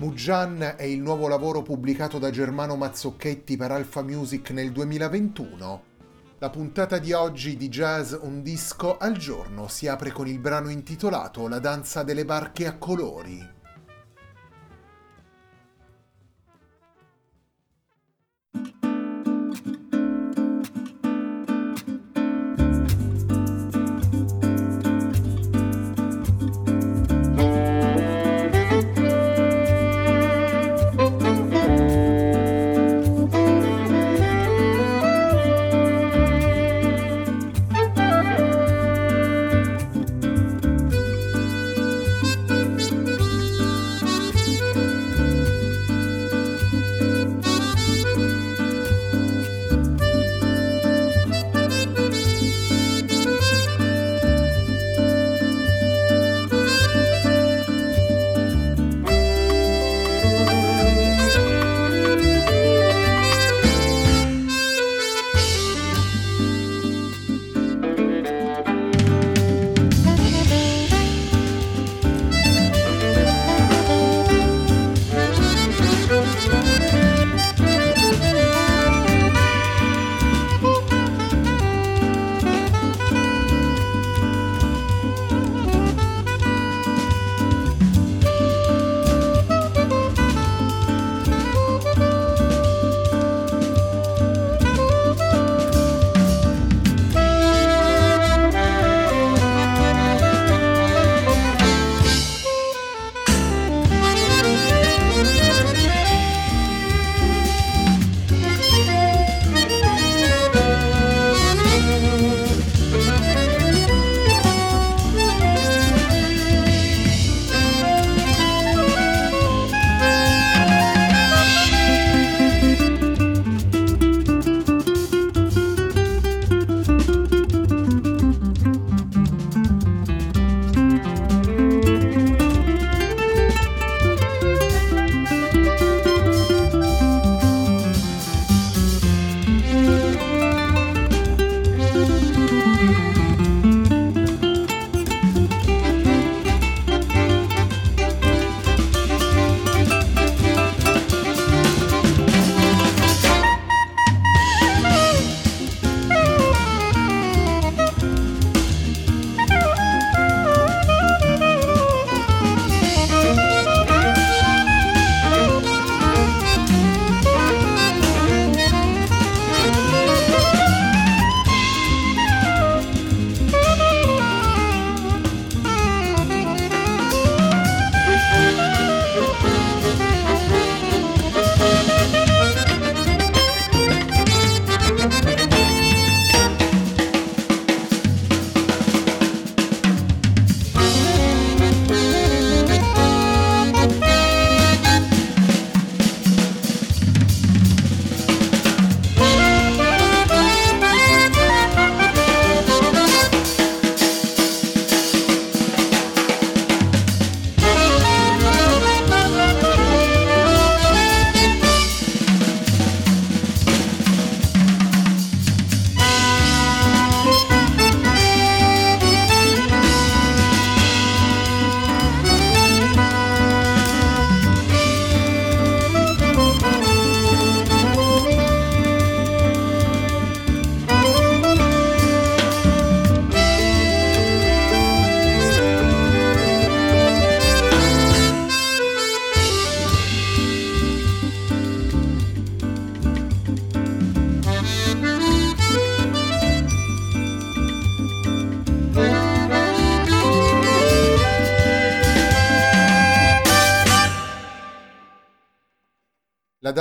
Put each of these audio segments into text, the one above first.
Mujan è il nuovo lavoro pubblicato da Germano Mazzocchetti per Alpha Music nel 2021. La puntata di oggi di Jazz Un disco al giorno si apre con il brano intitolato La danza delle barche a colori.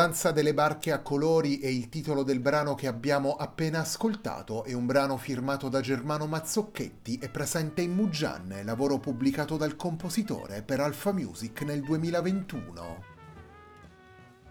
Danza delle barche a colori è il titolo del brano che abbiamo appena ascoltato, è un brano firmato da Germano Mazzocchetti e presente in Muggianne, lavoro pubblicato dal compositore per Alpha Music nel 2021.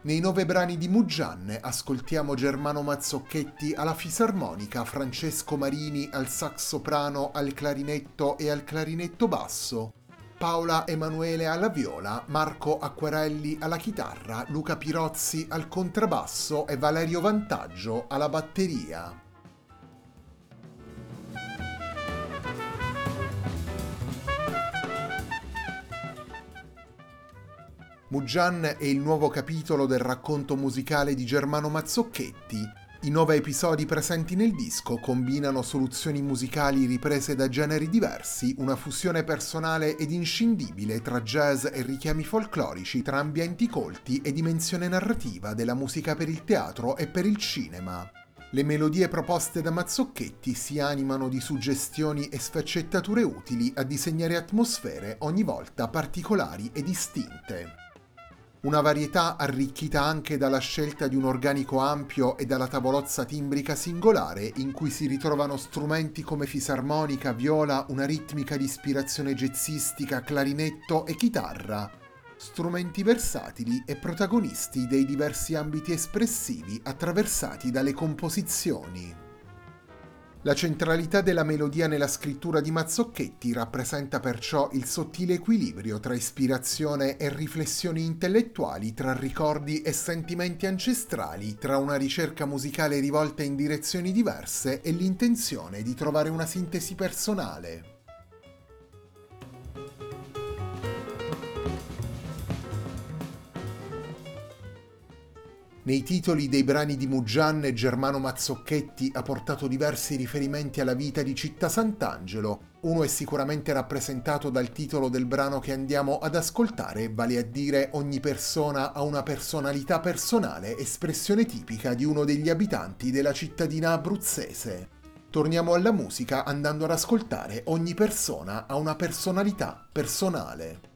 Nei nove brani di Muggianne ascoltiamo Germano Mazzocchetti alla fisarmonica, Francesco Marini al sax soprano, al clarinetto e al clarinetto basso, Paola Emanuele alla viola, Marco Acquarelli alla chitarra, Luca Pirozzi al contrabbasso e Valerio Vantaggio alla batteria. Muggian è il nuovo capitolo del racconto musicale di Germano Mazzocchetti, i nove episodi presenti nel disco combinano soluzioni musicali riprese da generi diversi, una fusione personale ed inscindibile tra jazz e richiami folclorici, tra ambienti colti e dimensione narrativa della musica per il teatro e per il cinema. Le melodie proposte da Mazzocchetti si animano di suggestioni e sfaccettature utili a disegnare atmosfere ogni volta particolari e distinte. Una varietà arricchita anche dalla scelta di un organico ampio e dalla tavolozza timbrica singolare in cui si ritrovano strumenti come fisarmonica, viola, una ritmica di ispirazione jazzistica, clarinetto e chitarra. Strumenti versatili e protagonisti dei diversi ambiti espressivi attraversati dalle composizioni. La centralità della melodia nella scrittura di Mazzocchetti rappresenta perciò il sottile equilibrio tra ispirazione e riflessioni intellettuali, tra ricordi e sentimenti ancestrali, tra una ricerca musicale rivolta in direzioni diverse e l'intenzione di trovare una sintesi personale. Nei titoli dei brani di Muggian Germano Mazzocchetti ha portato diversi riferimenti alla vita di Città Sant'Angelo. Uno è sicuramente rappresentato dal titolo del brano che andiamo ad ascoltare, vale a dire Ogni persona ha una personalità personale, espressione tipica di uno degli abitanti della cittadina abruzzese. Torniamo alla musica andando ad ascoltare Ogni persona ha una personalità personale.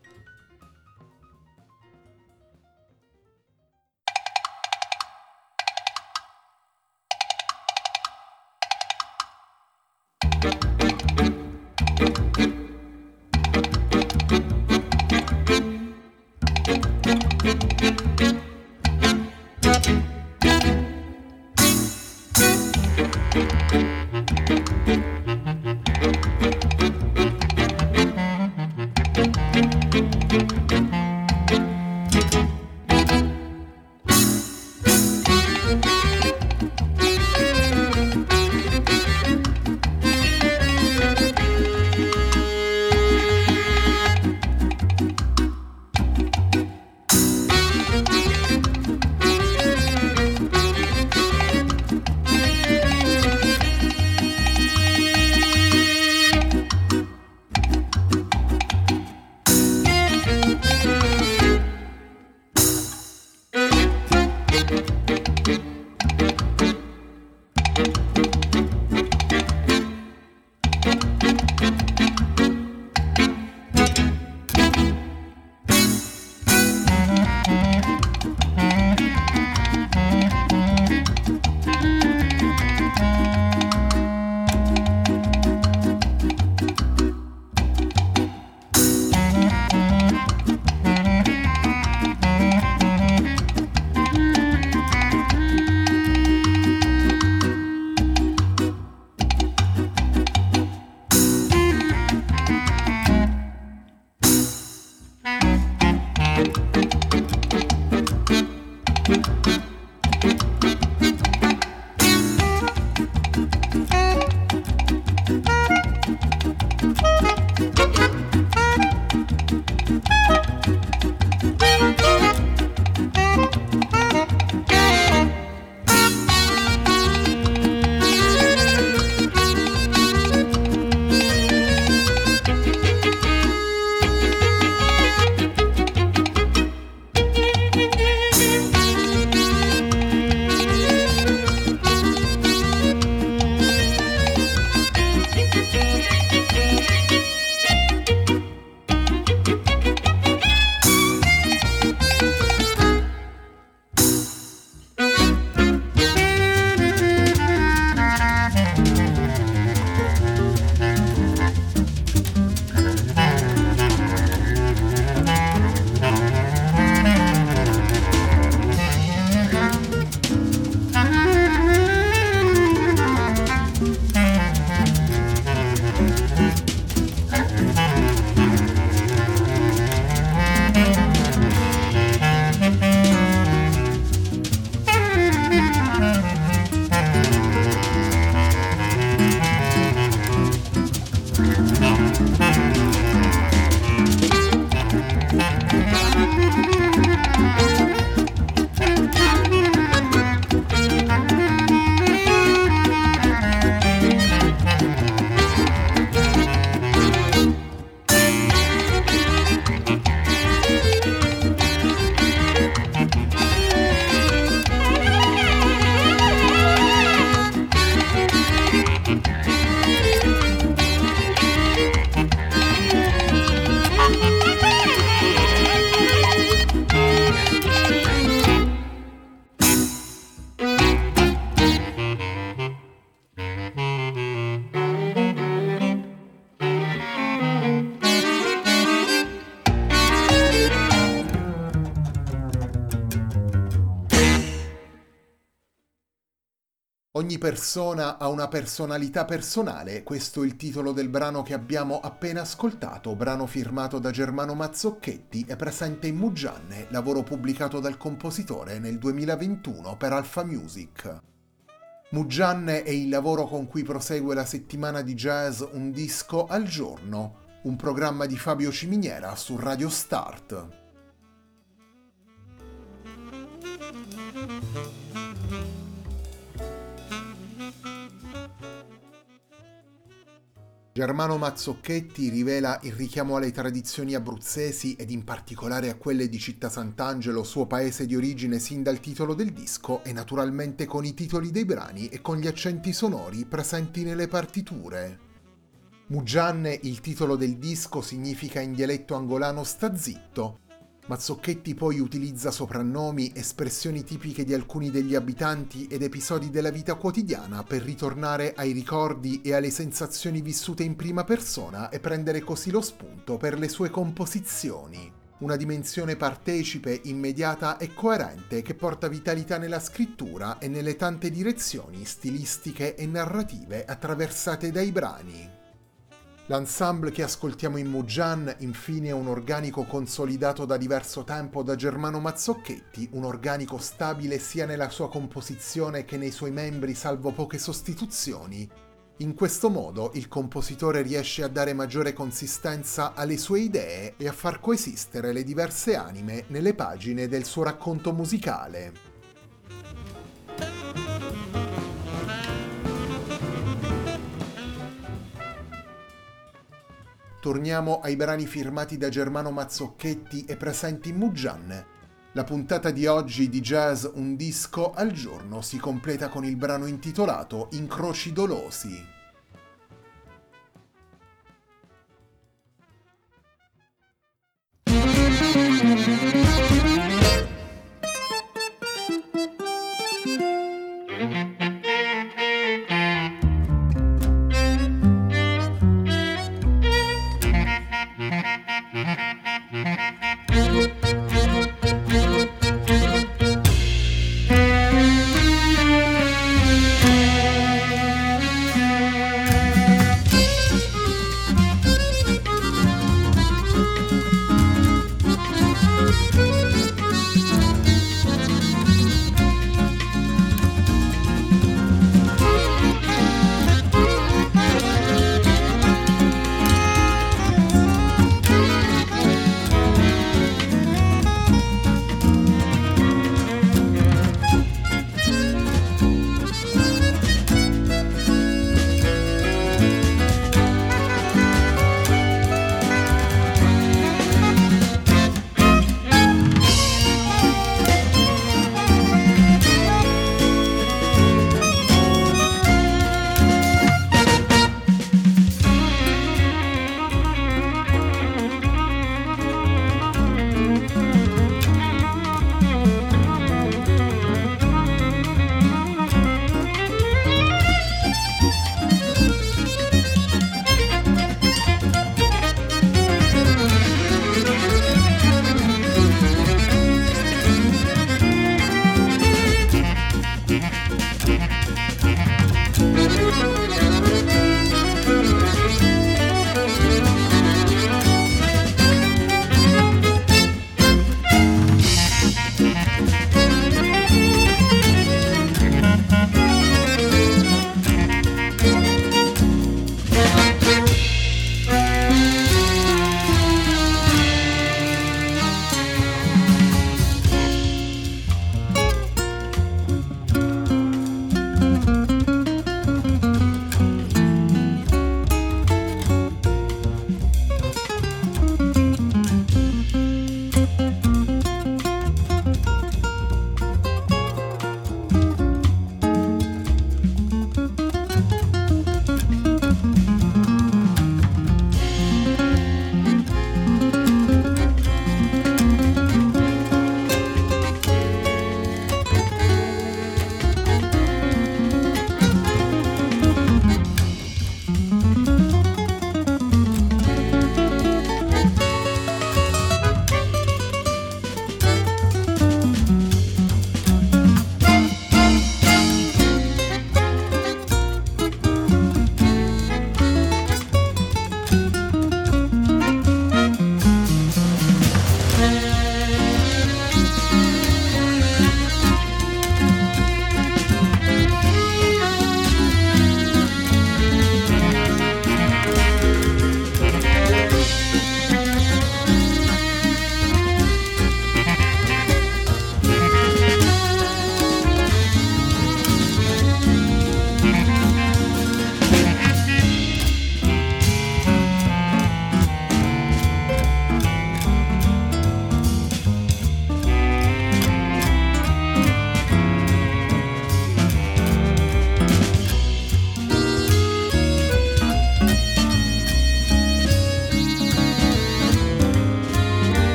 Bye. Ogni persona ha una personalità personale, questo è il titolo del brano che abbiamo appena ascoltato, brano firmato da Germano Mazzocchetti e presente in Mugianne, lavoro pubblicato dal compositore nel 2021 per Alpha Music. Mugianne è il lavoro con cui prosegue la settimana di jazz Un disco al giorno, un programma di Fabio Ciminiera su Radio Start. Germano Mazzocchetti rivela il richiamo alle tradizioni abruzzesi ed in particolare a quelle di Città Sant'Angelo, suo paese di origine sin dal titolo del disco e naturalmente con i titoli dei brani e con gli accenti sonori presenti nelle partiture. Mugianne, il titolo del disco, significa in dialetto angolano sta zitto Mazzocchetti poi utilizza soprannomi, espressioni tipiche di alcuni degli abitanti ed episodi della vita quotidiana per ritornare ai ricordi e alle sensazioni vissute in prima persona e prendere così lo spunto per le sue composizioni. Una dimensione partecipe, immediata e coerente che porta vitalità nella scrittura e nelle tante direzioni stilistiche e narrative attraversate dai brani. L'ensemble che ascoltiamo in Mujan infine è un organico consolidato da diverso tempo da Germano Mazzocchetti, un organico stabile sia nella sua composizione che nei suoi membri salvo poche sostituzioni. In questo modo il compositore riesce a dare maggiore consistenza alle sue idee e a far coesistere le diverse anime nelle pagine del suo racconto musicale. Torniamo ai brani firmati da Germano Mazzocchetti e presenti in Mugianne. La puntata di oggi di Jazz Un disco al giorno si completa con il brano intitolato Incroci dolosi.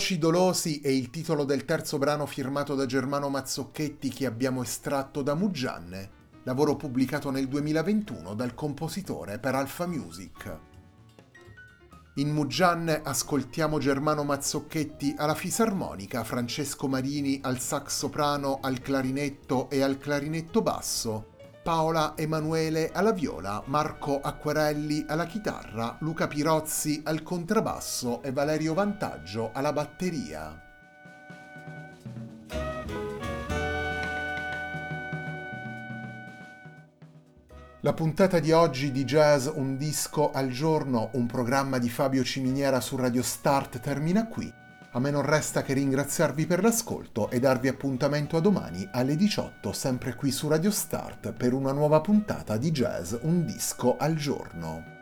Incroci dolosi è il titolo del terzo brano firmato da Germano Mazzocchetti che abbiamo estratto da Muggianne, lavoro pubblicato nel 2021 dal compositore per Alpha Music. In Muggianne ascoltiamo Germano Mazzocchetti alla fisarmonica, Francesco Marini al sax soprano, al clarinetto e al clarinetto basso, Paola Emanuele alla viola, Marco Acquarelli alla chitarra, Luca Pirozzi al contrabbasso e Valerio Vantaggio alla batteria. La puntata di oggi di Jazz Un disco al giorno, un programma di Fabio Ciminiera su Radio Start termina qui. A me non resta che ringraziarvi per l'ascolto e darvi appuntamento a domani alle 18 sempre qui su Radio Start per una nuova puntata di Jazz Un disco al giorno.